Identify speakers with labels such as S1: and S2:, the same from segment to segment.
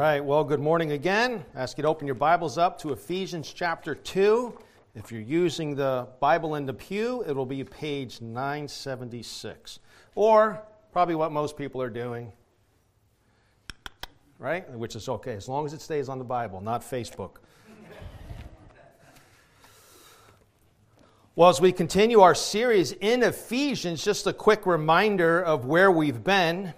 S1: right, well, good morning again. I ask you to open your Bibles up to Ephesians chapter 2. If you're using the Bible in the pew, it will be page 976. Or probably what most people are doing, right? Which is okay, as long as it stays on the Bible, not Facebook. Well, as we continue our series in Ephesians, just a quick reminder of where we've been.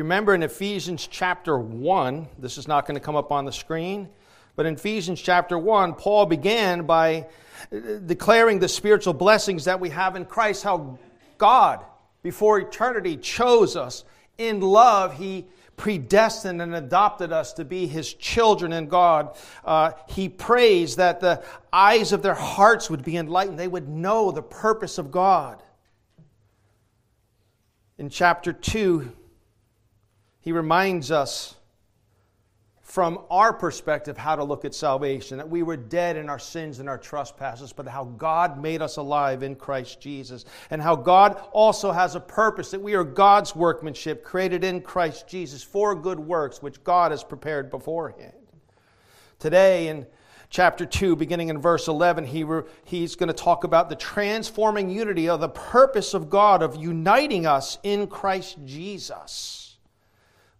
S1: You remember in Ephesians chapter 1, this is not going to come up on the screen, but in Ephesians chapter 1, Paul began by uh, declaring the spiritual blessings that we have in Christ, how God, before eternity, chose us. In love, He predestined and adopted us to be His children in God. Uh, he prays that the eyes of their hearts would be enlightened, they would know the purpose of God. In chapter 2, he reminds us from our perspective how to look at salvation that we were dead in our sins and our trespasses, but how God made us alive in Christ Jesus, and how God also has a purpose that we are God's workmanship created in Christ Jesus for good works which God has prepared beforehand. Today, in chapter 2, beginning in verse 11, he re, he's going to talk about the transforming unity of the purpose of God of uniting us in Christ Jesus.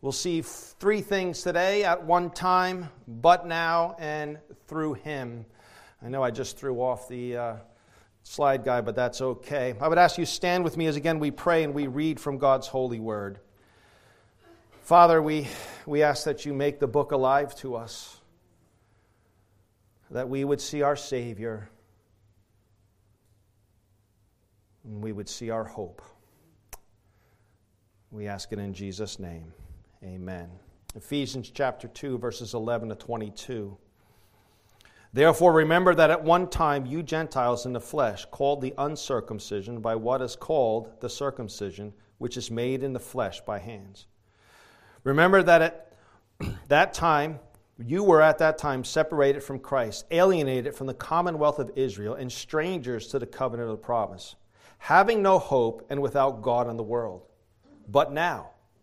S1: We'll see three things today at one time, but now and through Him. I know I just threw off the uh, slide guy, but that's okay. I would ask you stand with me as again we pray and we read from God's holy word. Father, we, we ask that you make the book alive to us, that we would see our Savior, and we would see our hope. We ask it in Jesus' name. Amen. Ephesians chapter 2, verses 11 to 22. Therefore, remember that at one time you Gentiles in the flesh, called the uncircumcision by what is called the circumcision, which is made in the flesh by hands. Remember that at that time, you were at that time separated from Christ, alienated from the commonwealth of Israel, and strangers to the covenant of the promise, having no hope and without God in the world. But now,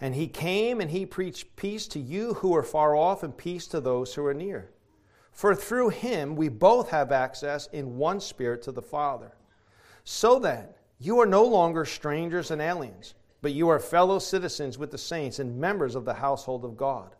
S1: And he came and he preached peace to you who are far off and peace to those who are near. For through him we both have access in one spirit to the Father. So that you are no longer strangers and aliens, but you are fellow citizens with the saints and members of the household of God,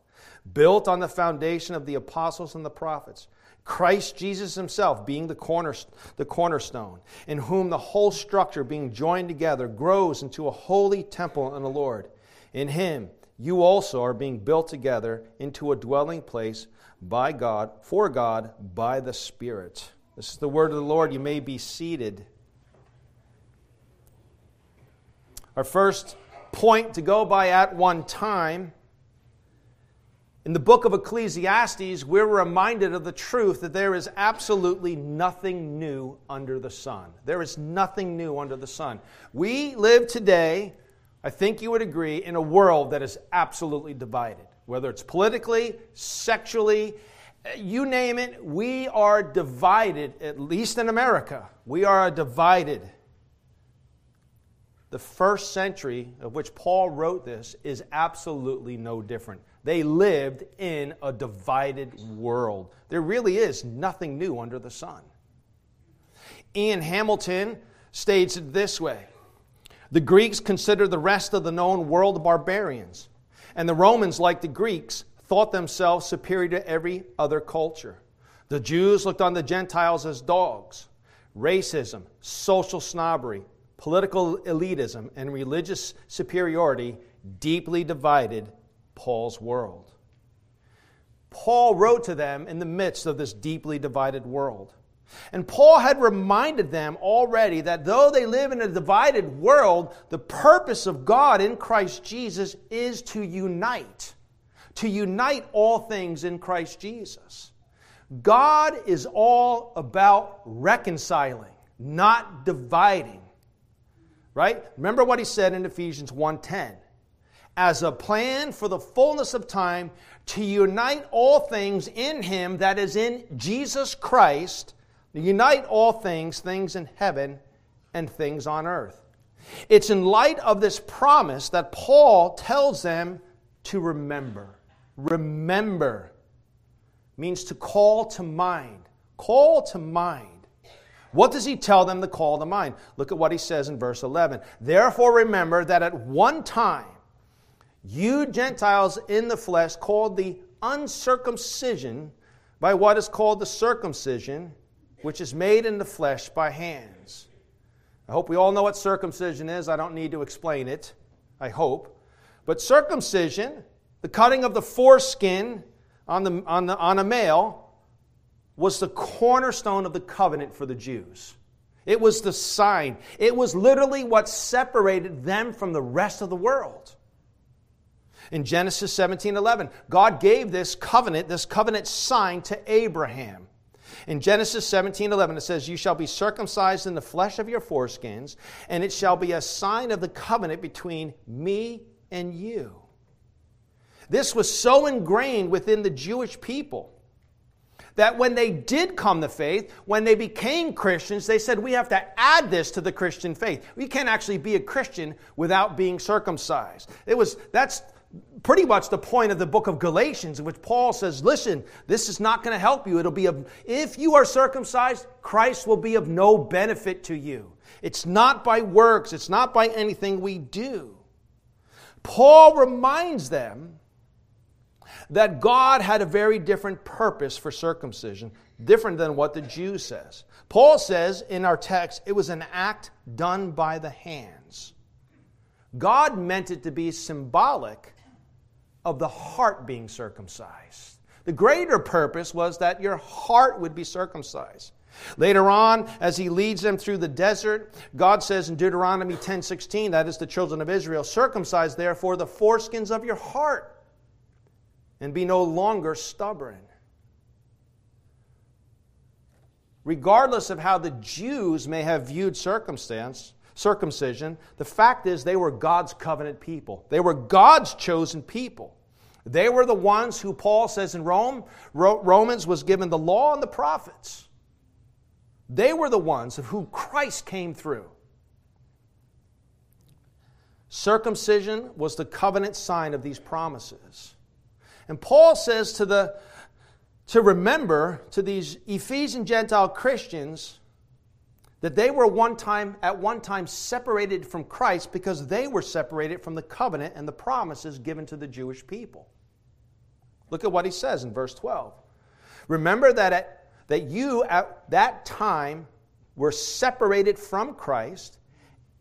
S1: built on the foundation of the apostles and the prophets. Christ Jesus himself being the, corner, the cornerstone, in whom the whole structure being joined together grows into a holy temple in the Lord. In him, you also are being built together into a dwelling place by God, for God, by the Spirit. This is the word of the Lord. You may be seated. Our first point to go by at one time. In the book of Ecclesiastes, we're reminded of the truth that there is absolutely nothing new under the sun. There is nothing new under the sun. We live today I think you would agree, in a world that is absolutely divided, whether it's politically, sexually, you name it, we are divided, at least in America. We are a divided. The first century of which Paul wrote this is absolutely no different. They lived in a divided world. There really is nothing new under the sun. Ian Hamilton states it this way the Greeks considered the rest of the known world barbarians, and the Romans, like the Greeks, thought themselves superior to every other culture. The Jews looked on the Gentiles as dogs. Racism, social snobbery, political elitism, and religious superiority deeply divided Paul's world. Paul wrote to them in the midst of this deeply divided world. And Paul had reminded them already that though they live in a divided world, the purpose of God in Christ Jesus is to unite, to unite all things in Christ Jesus. God is all about reconciling, not dividing. Right? Remember what he said in Ephesians 1:10. As a plan for the fullness of time to unite all things in him that is in Jesus Christ, unite all things, things in heaven and things on earth. It's in light of this promise that Paul tells them to remember. Remember means to call to mind. Call to mind. What does he tell them to call to mind? Look at what he says in verse 11. Therefore, remember that at one time, you Gentiles in the flesh called the uncircumcision by what is called the circumcision, which is made in the flesh by hands. I hope we all know what circumcision is. I don't need to explain it. I hope. But circumcision, the cutting of the foreskin on, the, on, the, on a male, was the cornerstone of the covenant for the Jews. It was the sign. It was literally what separated them from the rest of the world. In Genesis 17 11, God gave this covenant, this covenant sign to Abraham. In Genesis 17 11, it says, You shall be circumcised in the flesh of your foreskins, and it shall be a sign of the covenant between me and you. This was so ingrained within the Jewish people that when they did come to faith, when they became Christians, they said, We have to add this to the Christian faith. We can't actually be a Christian without being circumcised. It was, that's pretty much the point of the book of Galatians, in which Paul says, Listen, this is not going to help you. It'll be of, if you are circumcised, Christ will be of no benefit to you. It's not by works, it's not by anything we do. Paul reminds them that God had a very different purpose for circumcision, different than what the Jew says. Paul says in our text, it was an act done by the hands. God meant it to be symbolic of the heart being circumcised. The greater purpose was that your heart would be circumcised. Later on, as he leads them through the desert, God says in Deuteronomy 10:16, that is the children of Israel, circumcise therefore the foreskins of your heart and be no longer stubborn. Regardless of how the Jews may have viewed circumstance, circumcision, the fact is they were God's covenant people. They were God's chosen people. They were the ones who Paul says in Rome, Romans was given the law and the prophets. They were the ones of whom Christ came through. Circumcision was the covenant sign of these promises. And Paul says to the to remember to these Ephesian Gentile Christians that they were one time at one time separated from Christ because they were separated from the covenant and the promises given to the Jewish people. Look at what he says in verse 12. Remember that at, that you at that time were separated from Christ,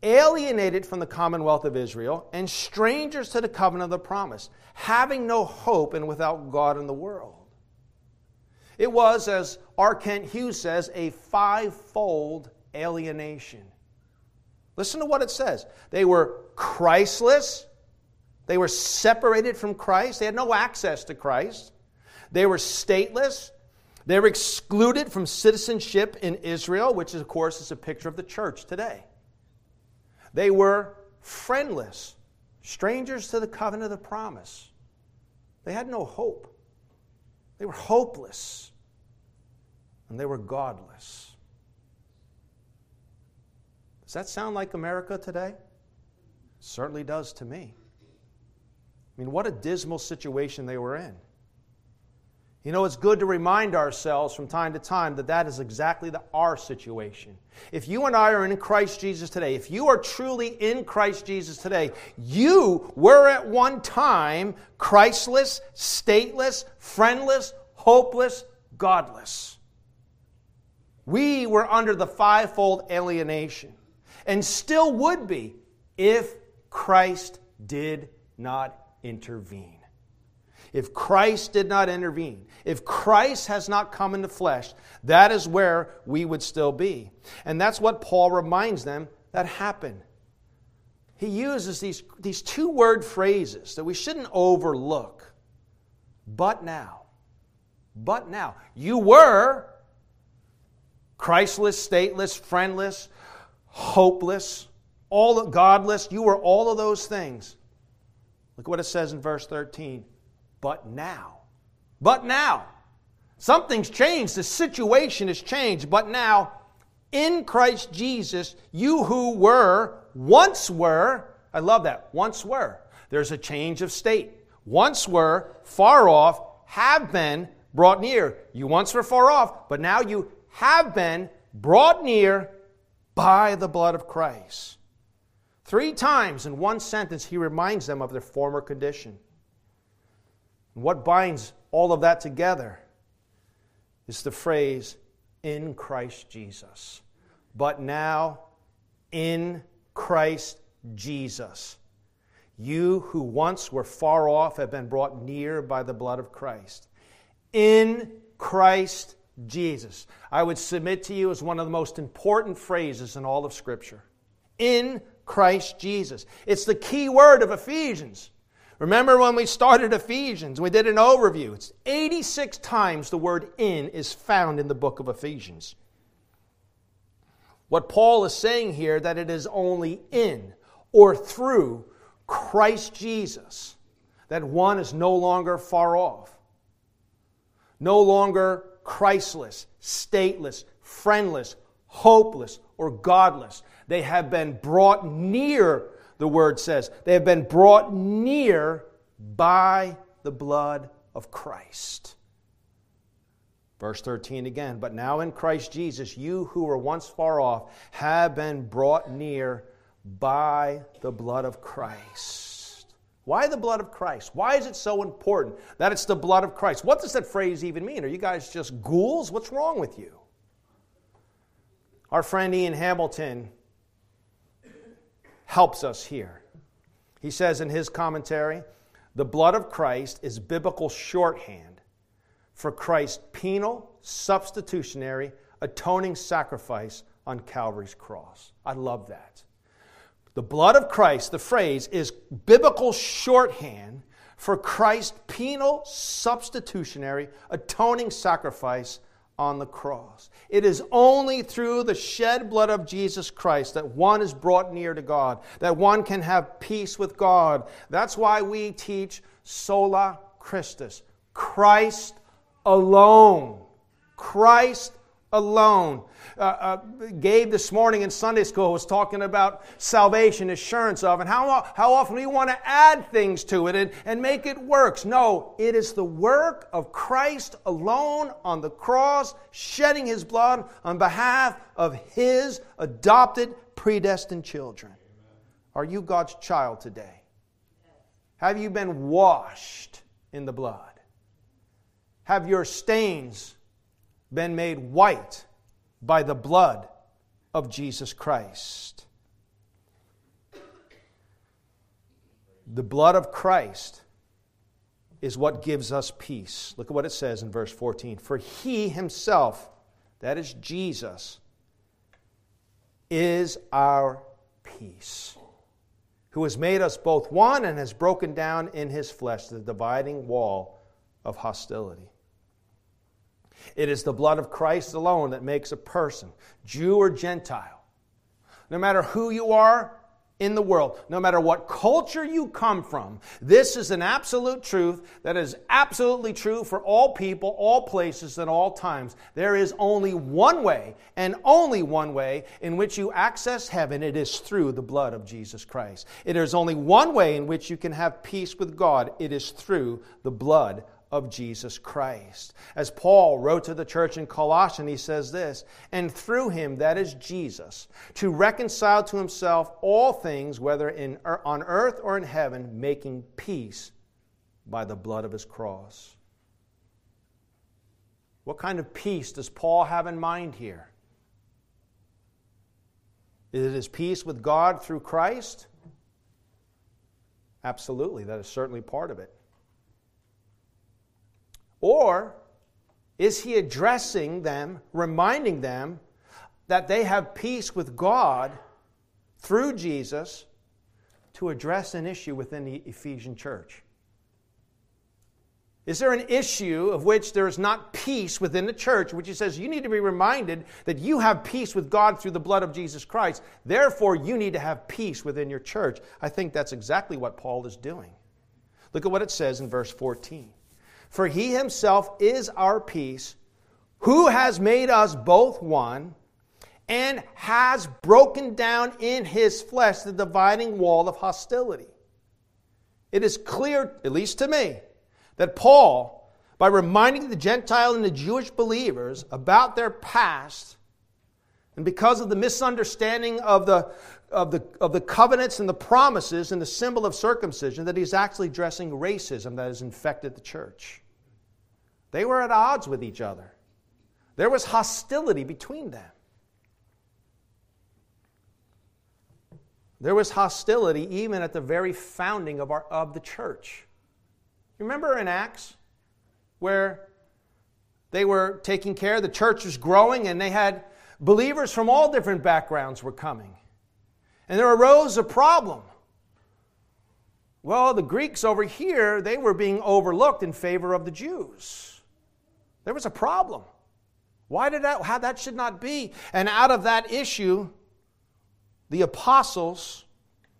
S1: alienated from the commonwealth of Israel, and strangers to the covenant of the promise, having no hope and without God in the world. It was, as R. Kent Hughes says, a fivefold alienation. Listen to what it says. They were Christless, they were separated from Christ, they had no access to Christ, they were stateless. They were excluded from citizenship in Israel, which, of course, is a picture of the church today. They were friendless, strangers to the covenant of the promise. They had no hope. They were hopeless, and they were godless. Does that sound like America today? certainly does to me. I mean, what a dismal situation they were in. You know, it's good to remind ourselves from time to time that that is exactly the, our situation. If you and I are in Christ Jesus today, if you are truly in Christ Jesus today, you were at one time Christless, stateless, friendless, hopeless, godless. We were under the fivefold alienation and still would be if Christ did not intervene. If Christ did not intervene, if Christ has not come into flesh, that is where we would still be. And that's what Paul reminds them that happened. He uses these, these two word phrases that we shouldn't overlook. But now, but now, you were Christless, stateless, friendless, hopeless, all godless. You were all of those things. Look what it says in verse 13. But now, but now, something's changed. The situation has changed. But now, in Christ Jesus, you who were, once were, I love that, once were. There's a change of state. Once were far off, have been brought near. You once were far off, but now you have been brought near by the blood of Christ. Three times in one sentence, he reminds them of their former condition. And what binds all of that together is the phrase, in Christ Jesus. But now, in Christ Jesus. You who once were far off have been brought near by the blood of Christ. In Christ Jesus. I would submit to you as one of the most important phrases in all of Scripture. In Christ Jesus. It's the key word of Ephesians. Remember when we started Ephesians, we did an overview. It's 86 times the word in is found in the book of Ephesians. What Paul is saying here that it is only in or through Christ Jesus that one is no longer far off. No longer Christless, stateless, friendless, hopeless, or godless. They have been brought near, the word says. They have been brought near by the blood of Christ. Verse 13 again, but now in Christ Jesus, you who were once far off have been brought near by the blood of Christ. Why the blood of Christ? Why is it so important that it's the blood of Christ? What does that phrase even mean? Are you guys just ghouls? What's wrong with you? Our friend Ian Hamilton helps us here. He says in his commentary, the blood of Christ is biblical shorthand for Christ's penal, substitutionary, atoning sacrifice on Calvary's cross. I love that. The blood of Christ, the phrase, is biblical shorthand for Christ's penal, substitutionary, atoning sacrifice on the cross. It is only through the shed blood of Jesus Christ that one is brought near to God, that one can have peace with God. That's why we teach sola Christus, Christ alone. Christ alone. Uh, uh, Gabe this morning in Sunday school was talking about salvation, assurance of, and how, how often we want to add things to it and, and make it works. No, it is the work of Christ alone on the cross, shedding his blood on behalf of his adopted, predestined children. Are you God's child today? Have you been washed in the blood? Have your stains been made white by the blood of Jesus Christ. The blood of Christ is what gives us peace. Look at what it says in verse 14. For he himself, that is Jesus, is our peace, who has made us both one and has broken down in his flesh the dividing wall of hostility. It is the blood of Christ alone that makes a person, Jew or Gentile. No matter who you are in the world, no matter what culture you come from, this is an absolute truth that is absolutely true for all people, all places, and all times. There is only one way, and only one way, in which you access heaven. It is through the blood of Jesus Christ. It is only one way in which you can have peace with God. It is through the blood of Jesus Christ. As Paul wrote to the church in Colossians, he says this, and through him, that is Jesus, to reconcile to himself all things, whether in, er, on earth or in heaven, making peace by the blood of his cross. What kind of peace does Paul have in mind here? Is it his peace with God through Christ? Absolutely, that is certainly part of it. Or is he addressing them, reminding them that they have peace with God through Jesus to address an issue within the Ephesian church? Is there an issue of which there is not peace within the church, which he says you need to be reminded that you have peace with God through the blood of Jesus Christ? Therefore, you need to have peace within your church. I think that's exactly what Paul is doing. Look at what it says in verse 14. For he himself is our peace, who has made us both one and has broken down in his flesh the dividing wall of hostility. It is clear, at least to me, that Paul, by reminding the Gentile and the Jewish believers about their past, and because of the misunderstanding of the, of the, of the covenants and the promises and the symbol of circumcision, that he's actually addressing racism that has infected the church. They were at odds with each other, there was hostility between them. There was hostility even at the very founding of, our, of the church. Remember in Acts where they were taking care, the church was growing, and they had believers from all different backgrounds were coming. And there arose a problem. Well, the Greeks over here, they were being overlooked in favor of the Jews. There was a problem. Why did that, how that should not be? And out of that issue, the apostles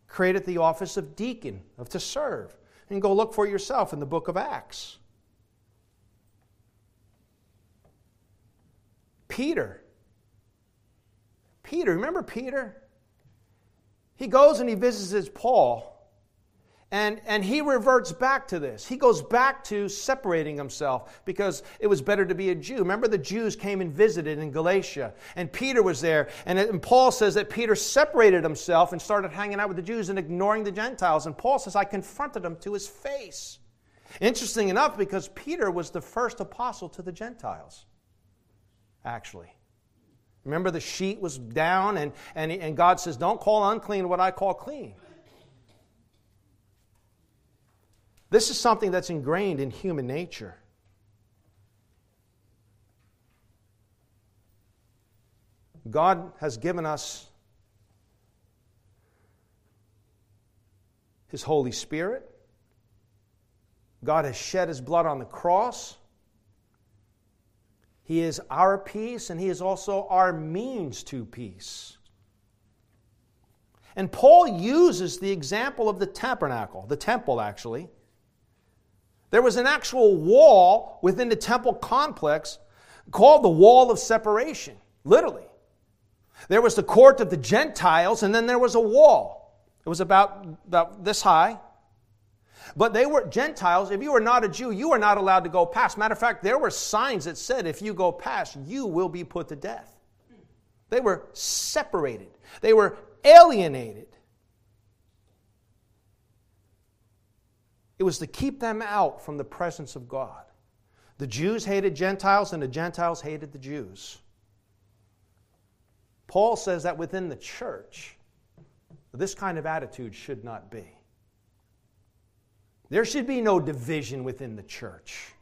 S1: created the office of deacon, of to serve and go look for yourself in the book of Acts. Peter. Peter, remember Peter? He goes and he visits Paul and, and he reverts back to this. He goes back to separating himself because it was better to be a Jew. Remember, the Jews came and visited in Galatia, and Peter was there. And, and Paul says that Peter separated himself and started hanging out with the Jews and ignoring the Gentiles. And Paul says, I confronted him to his face. Interesting enough, because Peter was the first apostle to the Gentiles, actually. Remember, the sheet was down, and, and, and God says, Don't call unclean what I call clean. This is something that's ingrained in human nature. God has given us His Holy Spirit. God has shed His blood on the cross. He is our peace, and He is also our means to peace. And Paul uses the example of the tabernacle, the temple actually, there was an actual wall within the temple complex called the Wall of Separation, literally. There was the court of the Gentiles, and then there was a wall. It was about, about this high. But they were Gentiles. If you were not a Jew, you were not allowed to go past. Matter of fact, there were signs that said, if you go past, you will be put to death. They were separated, they were alienated. It was to keep them out from the presence of God. The Jews hated Gentiles, and the Gentiles hated the Jews. Paul says that within the church, this kind of attitude should not be. There should be no division within the church.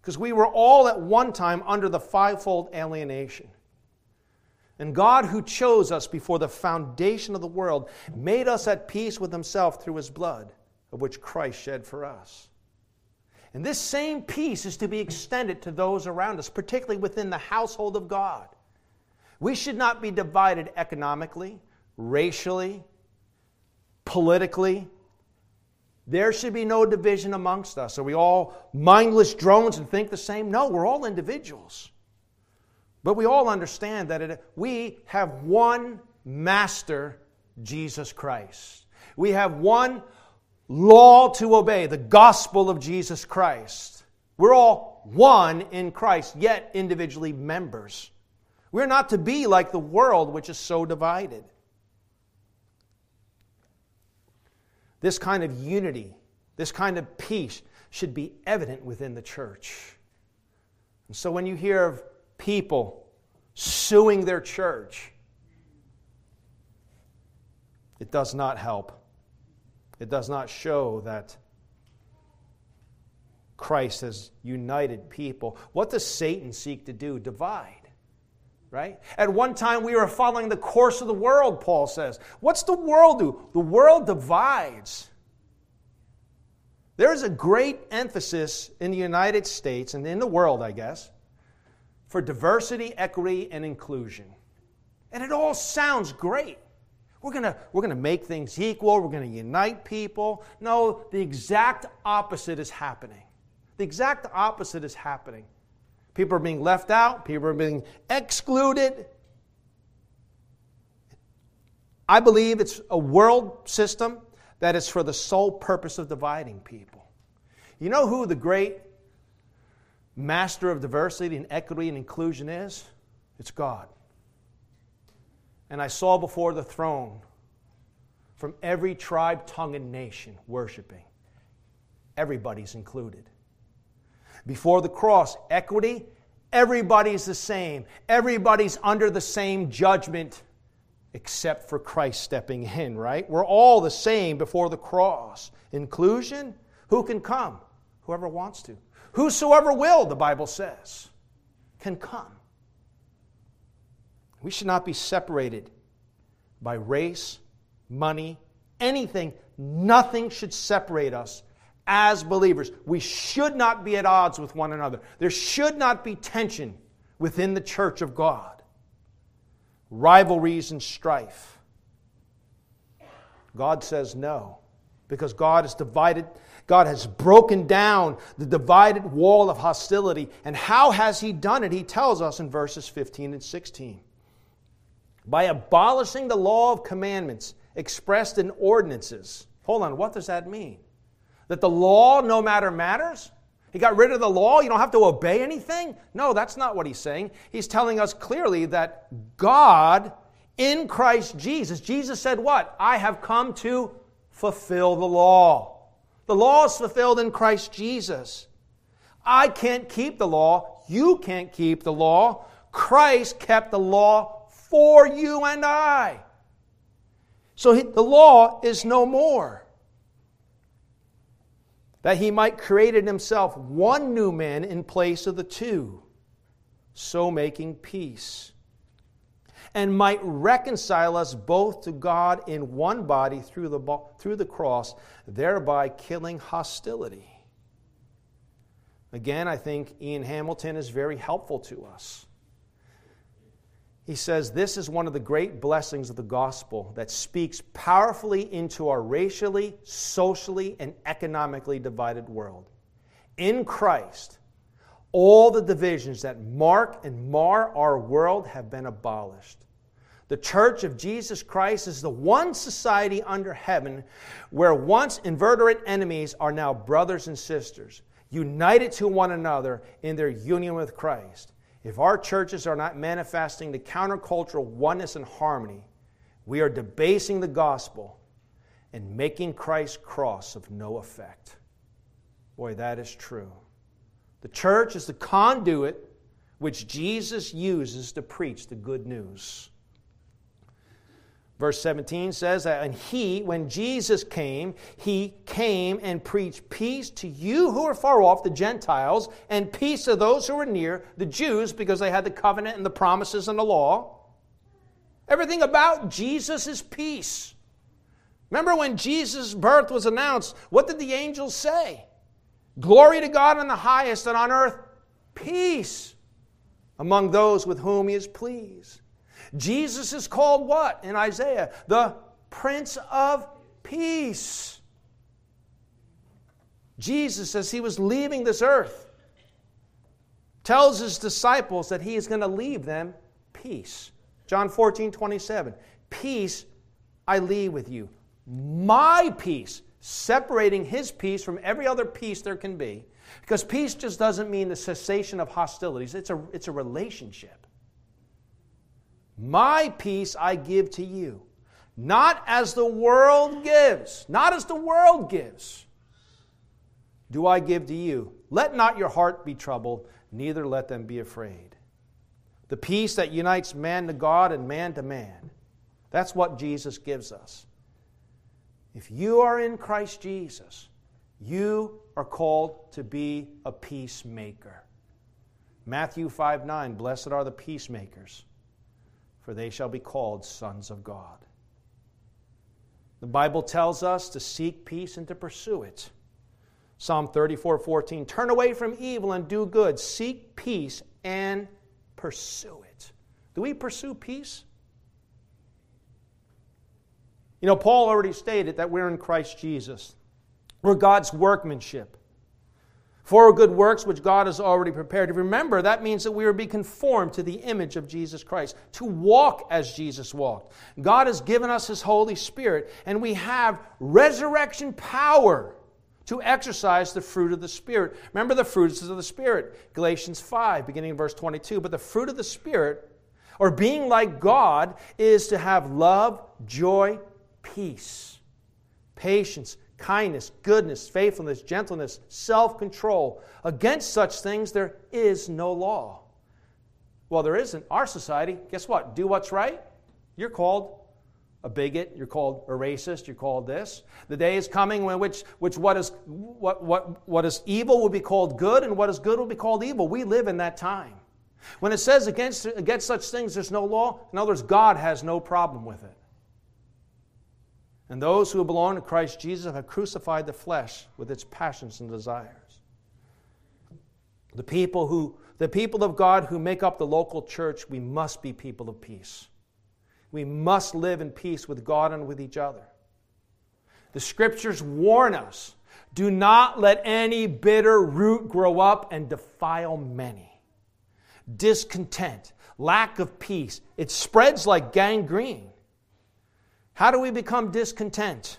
S1: Because we were all at one time under the fivefold alienation. And God, who chose us before the foundation of the world, made us at peace with himself through his blood, of which Christ shed for us. And this same peace is to be extended to those around us, particularly within the household of God. We should not be divided economically, racially, politically. There should be no division amongst us. Are we all mindless drones and think the same? No, we're all individuals. But we all understand that it, we have one master, Jesus Christ. We have one law to obey, the gospel of Jesus Christ. We're all one in Christ, yet individually members. We're not to be like the world, which is so divided. This kind of unity, this kind of peace should be evident within the church. And so when you hear of people suing their church. It does not help. It does not show that Christ has united people. What does Satan seek to do? Divide. Right? At one time, we were following the course of the world, Paul says. What's the world do? The world divides. There is a great emphasis in the United States and in the world, I guess, for diversity, equity, and inclusion. And it all sounds great. We're going we're gonna make things equal, we're going to unite people. No, the exact opposite is happening. The exact opposite is happening. People are being left out, people are being excluded. I believe it's a world system that is for the sole purpose of dividing people. You know who the great master of diversity and equity and inclusion is? It's God. And I saw before the throne from every tribe, tongue, and nation worshiping. Everybody's included. Before the cross, equity, everybody's the same. Everybody's under the same judgment except for Christ stepping in, right? We're all the same before the cross. Inclusion, who can come? Whoever wants to. Whosoever will, the Bible says, can come. We should not be separated by race, money, anything. Nothing should separate us as believers. We should not be at odds with one another. There should not be tension within the church of God, rivalries and strife. God says no, because God has divided, God has broken down the divided wall of hostility. And how has He done it? He tells us in verses 15 and 16. By abolishing the law of commandments expressed in ordinances. Hold on, what does that mean? That the law no matter matters? He got rid of the law, you don't have to obey anything? No, that's not what he's saying. He's telling us clearly that God in Christ Jesus, Jesus said, What? I have come to fulfill the law. The law is fulfilled in Christ Jesus. I can't keep the law. You can't keep the law. Christ kept the law for you and I. So he, the law is no more. That he might create in himself one new man in place of the two, so making peace, and might reconcile us both to God in one body through the, through the cross, thereby killing hostility. Again, I think Ian Hamilton is very helpful to us. He says this is one of the great blessings of the gospel that speaks powerfully into our racially, socially, and economically divided world. In Christ, all the divisions that mark and mar our world have been abolished. The Church of Jesus Christ is the one society under heaven where once inveterate enemies are now brothers and sisters, united to one another in their union with Christ. If our churches are not manifesting the countercultural oneness and harmony, we are debasing the gospel and making Christ's cross of no effect. Boy, that is true. The church is the conduit which Jesus uses to preach the good news. Verse 17 says that, and he, when Jesus came, he came and preached peace to you who are far off, the Gentiles, and peace to those who are near, the Jews, because they had the covenant and the promises and the law. Everything about Jesus is peace. Remember when Jesus' birth was announced, what did the angels say? Glory to God in the highest, and on earth, peace among those with whom he is pleased. Jesus is called what in Isaiah? The Prince of Peace. Jesus, as he was leaving this earth, tells his disciples that he is going to leave them peace. John 14, 27. Peace I leave with you. My peace, separating his peace from every other peace there can be. Because peace just doesn't mean the cessation of hostilities, it's a, it's a relationship. My peace I give to you, not as the world gives, not as the world gives, do I give to you. Let not your heart be troubled, neither let them be afraid. The peace that unites man to God and man to man. That's what Jesus gives us. If you are in Christ Jesus, you are called to be a peacemaker. Matthew 5 9, blessed are the peacemakers for they shall be called sons of God. The Bible tells us to seek peace and to pursue it. Psalm 34 14. Turn away from evil and do good. Seek peace and pursue it. Do we pursue peace? You know, Paul already stated that we're in Christ Jesus. We're God's workmanship. For good works which God has already prepared. Remember, that means that we are be conformed to the image of Jesus Christ, to walk as Jesus walked. God has given us His Holy Spirit, and we have resurrection power to exercise the fruit of the Spirit. Remember the fruits of the Spirit, Galatians 5, beginning in verse 22. But the fruit of the Spirit, or being like God, is to have love, joy, peace, patience, kindness, goodness, faithfulness, gentleness, self control. Against such things there is no law. Well, there isn't. Our society, guess what? Do what's right. You're called a bigot, you're called a racist, you're called this. The day is coming when which, which what, is, what, what, what is evil will be called good, and what is good will be called evil. We live in that time. When it says against, against such things there's no law, in other words, God has no problem with it. And those who belong to Christ Jesus have crucified the flesh with its passions and desires. The people who the people of God who make up the local church, we must be people of peace. We must live in peace with God and with each other. The scriptures warn us do not let any bitter root grow up and defile many. Discontent, lack of peace, it spreads like gangrene. How do we become discontent?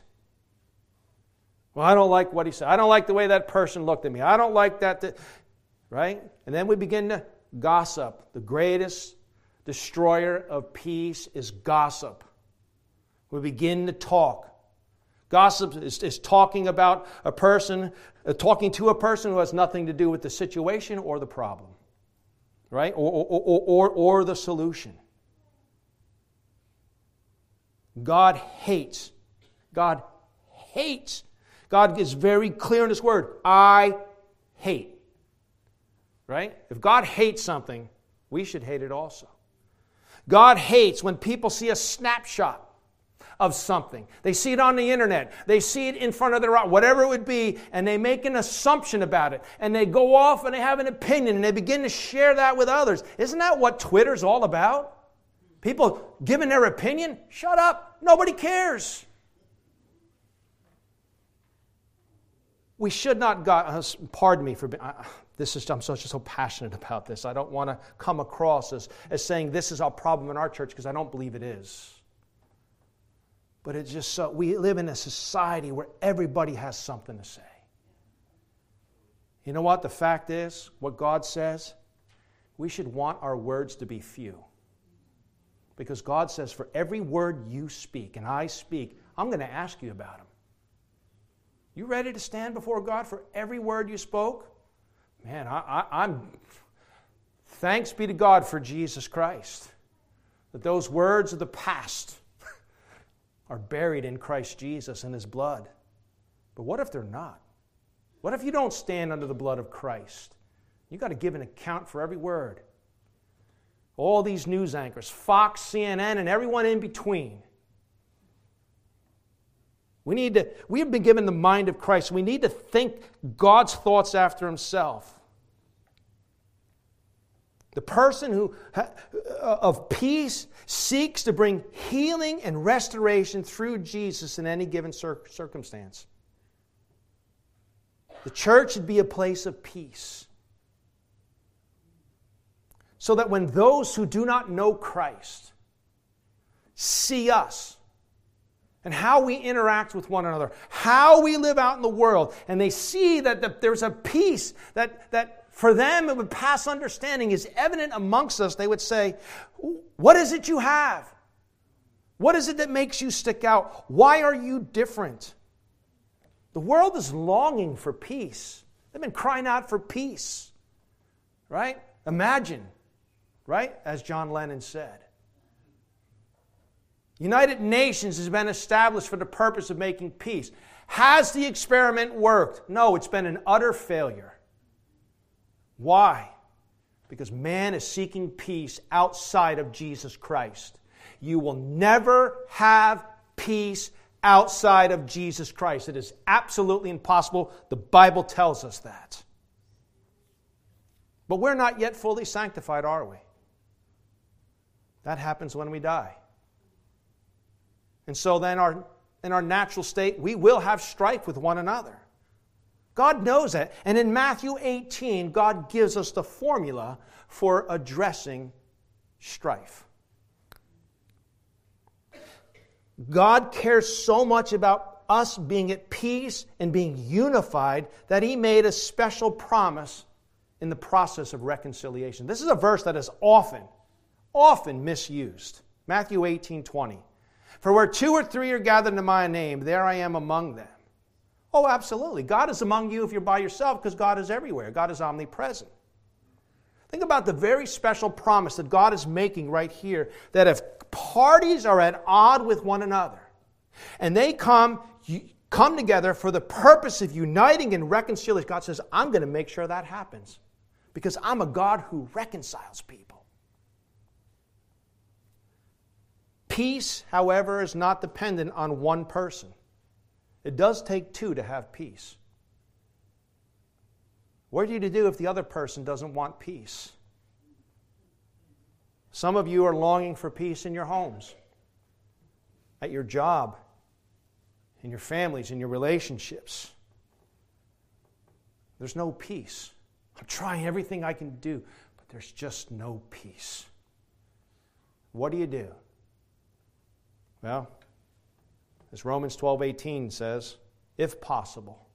S1: Well, I don't like what he said. I don't like the way that person looked at me. I don't like that, th- right? And then we begin to gossip. The greatest destroyer of peace is gossip. We begin to talk. Gossip is, is talking about a person, uh, talking to a person who has nothing to do with the situation or the problem, right? Or, or, or, or, or the solution. God hates. God hates. God is very clear in His Word. I hate. Right? If God hates something, we should hate it also. God hates when people see a snapshot of something. They see it on the internet. They see it in front of their whatever it would be, and they make an assumption about it. And they go off and they have an opinion and they begin to share that with others. Isn't that what Twitter's all about? People giving their opinion? Shut up. Nobody cares. We should not, God, uh, pardon me for this is, I'm so, so passionate about this. I don't want to come across as, as saying this is our problem in our church because I don't believe it is. But it's just so, we live in a society where everybody has something to say. You know what? The fact is, what God says, we should want our words to be few. Because God says, for every word you speak and I speak, I'm going to ask you about them. You ready to stand before God for every word you spoke? Man, I, am Thanks be to God for Jesus Christ. That those words of the past are buried in Christ Jesus and His blood. But what if they're not? What if you don't stand under the blood of Christ? You've got to give an account for every word all these news anchors, Fox, CNN, and everyone in between. We need to, we have been given the mind of Christ. We need to think God's thoughts after himself. The person who uh, of peace seeks to bring healing and restoration through Jesus in any given circumstance. The church should be a place of peace so that when those who do not know Christ see us and how we interact with one another, how we live out in the world, and they see that the, there's a peace that, that for them it would pass understanding is evident amongst us, they would say, What is it you have? What is it that makes you stick out? Why are you different? The world is longing for peace. They've been crying out for peace, right? Imagine right? As John Lennon said. United Nations has been established for the purpose of making peace. Has the experiment worked? No, it's been an utter failure. Why? Because man is seeking peace outside of Jesus Christ. You will never have peace outside of Jesus Christ. It is absolutely impossible. The Bible tells us that. But we're not yet fully sanctified, are we? That happens when we die. And so then our, in our natural state, we will have strife with one another. God knows that. And in Matthew 18, God gives us the formula for addressing strife. God cares so much about us being at peace and being unified that He made a special promise in the process of reconciliation. This is a verse that is often, often misused. Matthew 18 20. For where two or three are gathered in my name, there I am among them. Oh, absolutely. God is among you if you're by yourself because God is everywhere. God is omnipresent. Think about the very special promise that God is making right here that if parties are at odd with one another and they come, come together for the purpose of uniting and reconciling, God says, I'm going to make sure that happens because I'm a God who reconciles people. Peace, however, is not dependent on one person. It does take two to have peace. What are you to do if the other person doesn't want peace? Some of you are longing for peace in your homes, at your job, in your families, in your relationships. There's no peace. I'm trying everything I can do, but there's just no peace. What do you do? Well, as Romans 12 18 says, if possible,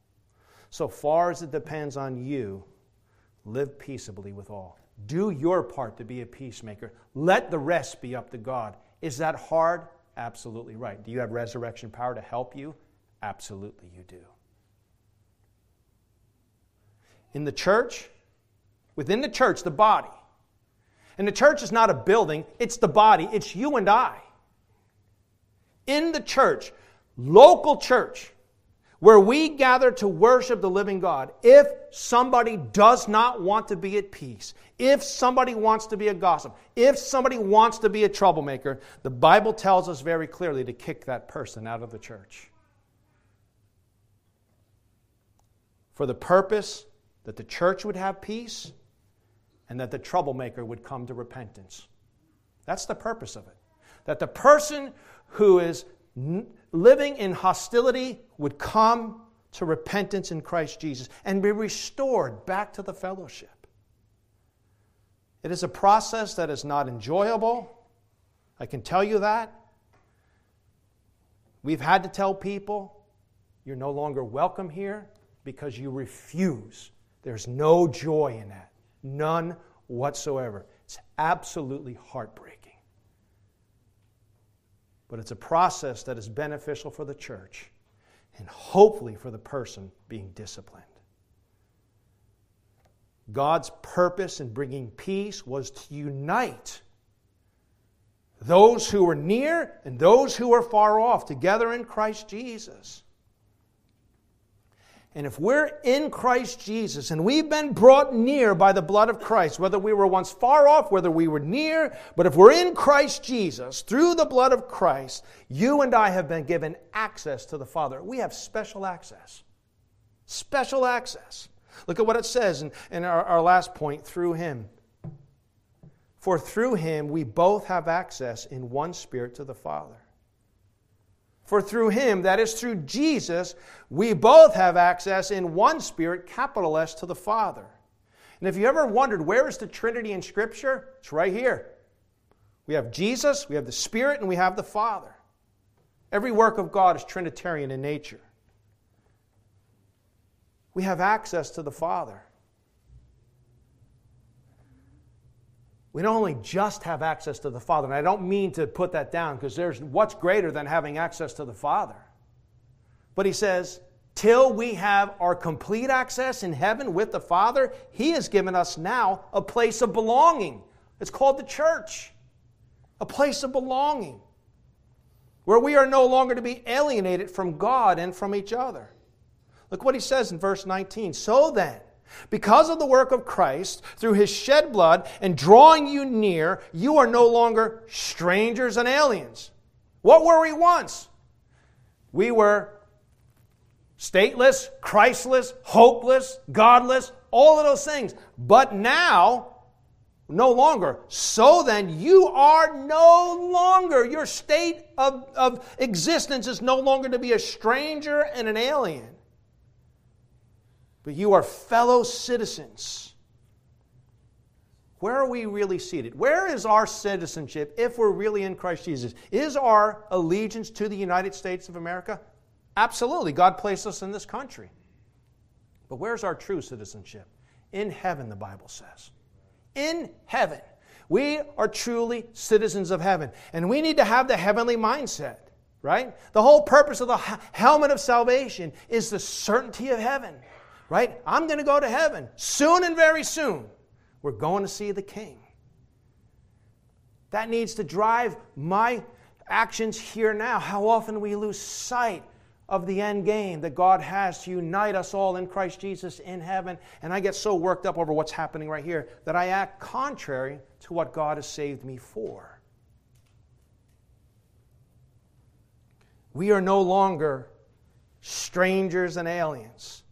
S1: so far as it depends on you, live peaceably with all. Do your part to be a peacemaker. Let the rest be up to God. Is that hard? Absolutely right. Do you have resurrection power to help you? Absolutely, you do. In the church, within the church, the body. And the church is not a building, it's the body, it's you and I. In the church, local church, where we gather to worship the living God, if somebody does not want to be at peace, if somebody wants to be a gossip, if somebody wants to be a troublemaker, the Bible tells us very clearly to kick that person out of the church. For the purpose that the church would have peace and that the troublemaker would come to repentance. That's the purpose of it. That the person who is living in hostility would come to repentance in Christ Jesus and be restored back to the fellowship. It is a process that is not enjoyable. I can tell you that. We've had to tell people you're no longer welcome here because you refuse. There's no joy in that. None whatsoever. It's absolutely heartbreaking. But it's a process that is beneficial for the church and hopefully for the person being disciplined. God's purpose in bringing peace was to unite those who were near and those who were far off together in Christ Jesus. And if we're in Christ Jesus and we've been brought near by the blood of Christ, whether we were once far off, whether we were near, but if we're in Christ Jesus through the blood of Christ, you and I have been given access to the Father. We have special access. Special access. Look at what it says in, in our, our last point through Him. For through Him we both have access in one Spirit to the Father. For through him, that is through Jesus, we both have access in one Spirit, capital S, to the Father. And if you ever wondered where is the Trinity in Scripture, it's right here. We have Jesus, we have the Spirit, and we have the Father. Every work of God is Trinitarian in nature. We have access to the Father. We don't only just have access to the Father, and I don't mean to put that down because there's what's greater than having access to the Father. But he says, till we have our complete access in heaven with the Father, he has given us now a place of belonging. It's called the church, a place of belonging, where we are no longer to be alienated from God and from each other. Look what he says in verse 19. So then, because of the work of Christ, through his shed blood and drawing you near, you are no longer strangers and aliens. What were we once? We were stateless, Christless, hopeless, godless, all of those things. But now, no longer. So then, you are no longer. Your state of, of existence is no longer to be a stranger and an alien, but you are fellow citizens. Where are we really seated? Where is our citizenship if we're really in Christ Jesus? Is our allegiance to the United States of America? Absolutely. God placed us in this country. But where's our true citizenship? In heaven, the Bible says. In heaven. We are truly citizens of heaven. And we need to have the heavenly mindset, right? The whole purpose of the helmet of salvation is the certainty of heaven, right? I'm going to go to heaven soon and very soon. We're going to see the King. That needs to drive my actions here now. How often we lose sight of the end game that God has to unite us all in Christ Jesus in heaven. And I get so worked up over what's happening right here that I act contrary to what God has saved me for. We are no longer strangers and aliens.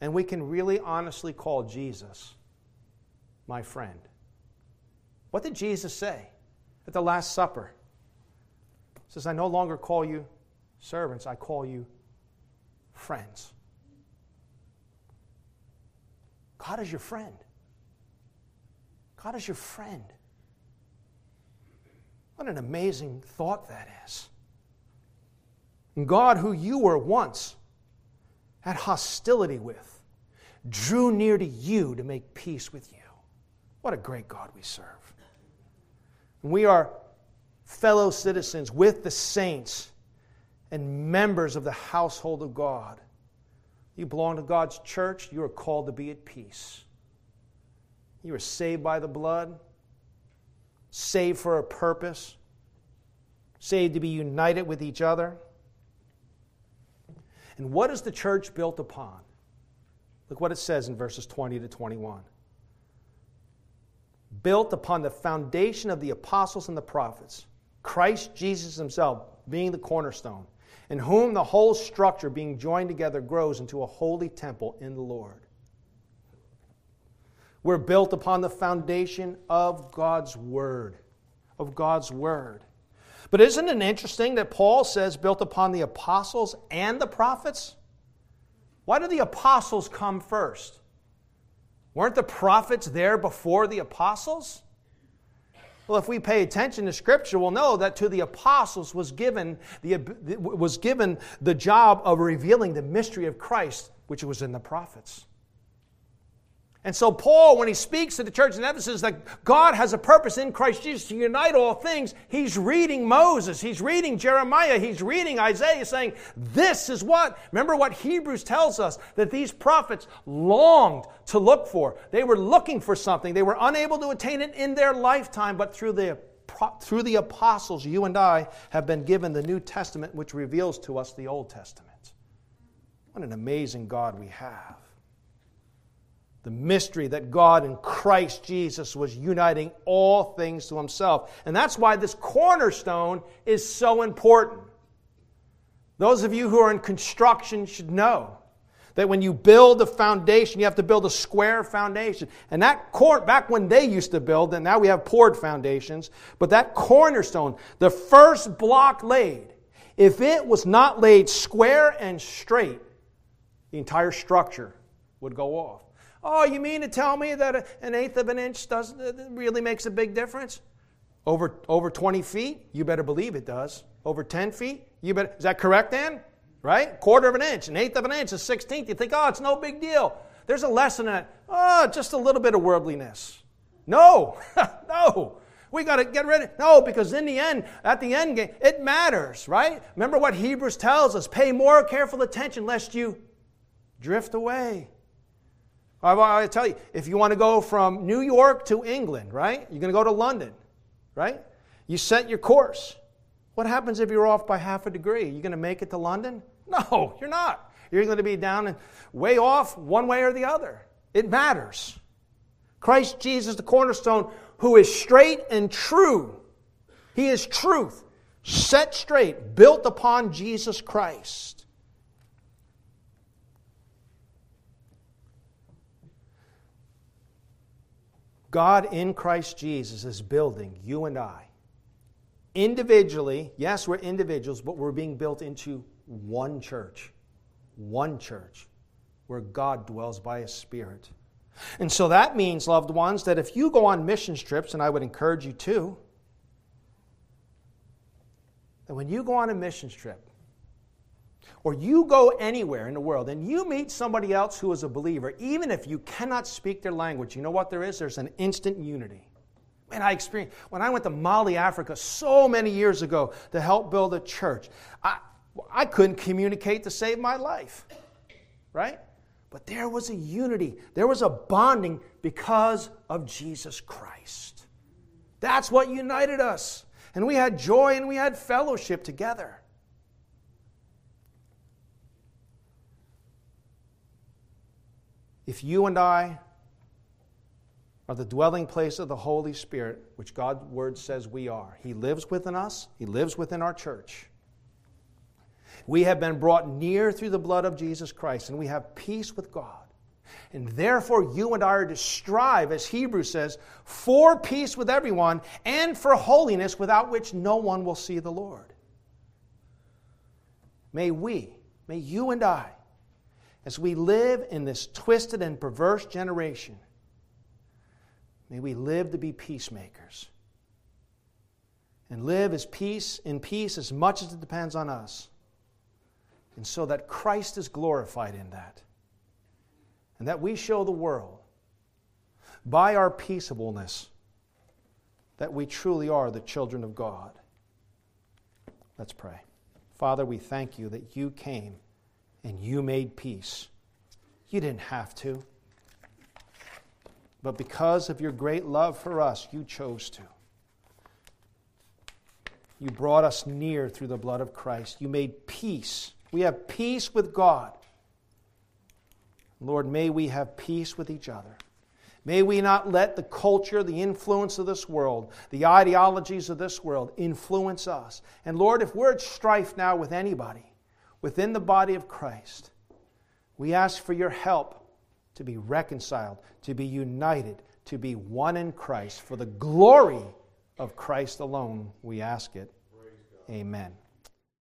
S1: And we can really honestly call Jesus my friend. What did Jesus say at the Last Supper? He says, I no longer call you servants, I call you friends. God is your friend. God is your friend. What an amazing thought that is. And God, who you were once had hostility with, drew near to you to make peace with you. What a great God we serve. We are fellow citizens with the saints and members of the household of God. You belong to God's church, you are called to be at peace. You are saved by the blood, saved for a purpose, saved to be united with each other. And what is the church built upon? Look what it says in verses 20 to 21. Built upon the foundation of the apostles and the prophets Christ Jesus himself being the cornerstone, in whom the whole structure being joined together grows into a holy temple in the Lord. We're built upon the foundation of God's Word. Of God's Word. But isn't it interesting that Paul says built upon the apostles and the prophets? Why did the apostles come first? Weren't the prophets there before the apostles? Well, if we pay attention to Scripture, we'll know that to the apostles was given the, was given the job of revealing the mystery of Christ, which was in the prophets. And so, Paul, when he speaks to the church in Ephesus that God has a purpose in Christ Jesus to unite all things, he's reading Moses, he's reading Jeremiah, he's reading Isaiah, saying, This is what, remember what Hebrews tells us that these prophets longed to look for. They were looking for something, they were unable to attain it in their lifetime, but through the through the apostles, you and I have been given the New Testament, which reveals to us the Old Testament. What an amazing God we have the mystery that God in Christ Jesus was uniting all things to himself. And that's why this cornerstone is so important. Those of you who are in construction should know that when you build a foundation, you have to build a square foundation. And that back when they used to build, and now we have poured foundations, but that cornerstone, the first block laid, if it was not laid square and straight, the entire structure would go off. Oh, you mean to tell me that an eighth of an inch doesn't uh, really makes a big difference? Over, over 20 feet? You better believe it does. Over 10 feet? You better, is that correct, Dan? Right? Quarter of an inch, an eighth of an inch, a 16th. You think, oh, it's no big deal. There's a lesson in it. Oh, just a little bit of worldliness. No, no. We got to get rid of No, because in the end, at the end game, it matters, right? Remember what Hebrews tells us pay more careful attention lest you drift away. I, I tell you, if you want to go from New York to England, right? You're going to go to London, right? You set your course. What happens if you're off by half a degree? You're going to make it to London? No, you're not. You're going to be down and way off one way or the other. It matters. Christ Jesus, the cornerstone, who is straight and true. He is truth. set straight, built upon Jesus Christ. God in Christ Jesus is building you and I. Individually, yes, we're individuals, but we're being built into one church. One church where God dwells by His Spirit. And so that means, loved ones, that if you go on mission trips, and I would encourage you to, that when you go on a mission trip, or you go anywhere in the world and you meet somebody else who is a believer, even if you cannot speak their language, you know what there is? There's an instant unity. And I experienced when I went to Mali, Africa, so many years ago to help build a church. I, I couldn't communicate to save my life, right? But there was a unity, there was a bonding because of Jesus Christ. That's what united us. And we had joy and we had fellowship together. If you and I are the dwelling place of the Holy Spirit, which God's Word says we are, He lives within us, He lives within our church. We have been brought near through the blood of Jesus Christ, and we have peace with God. And therefore, you and I are to strive, as Hebrews says, for peace with everyone and for holiness without which no one will see the Lord. May we, may you and I, as we live in this twisted and perverse generation, may we live to be peacemakers and live as peace in peace as much as it depends on us. And so that Christ is glorified in that. And that we show the world by our peaceableness that we truly are the children of God. Let's pray. Father, we thank you that you came and you made peace. You didn't have to. But because of your great love for us, you chose to. You brought us near through the blood of Christ. You made peace. We have peace with God. Lord, may we have peace with each other. May we not let the culture, the influence of this world, the ideologies of this world influence us. And Lord, if we're at strife now with anybody, within the body of Christ. We ask for your help to be reconciled, to be united, to be one in Christ. For the glory of Christ alone, we ask it. Amen.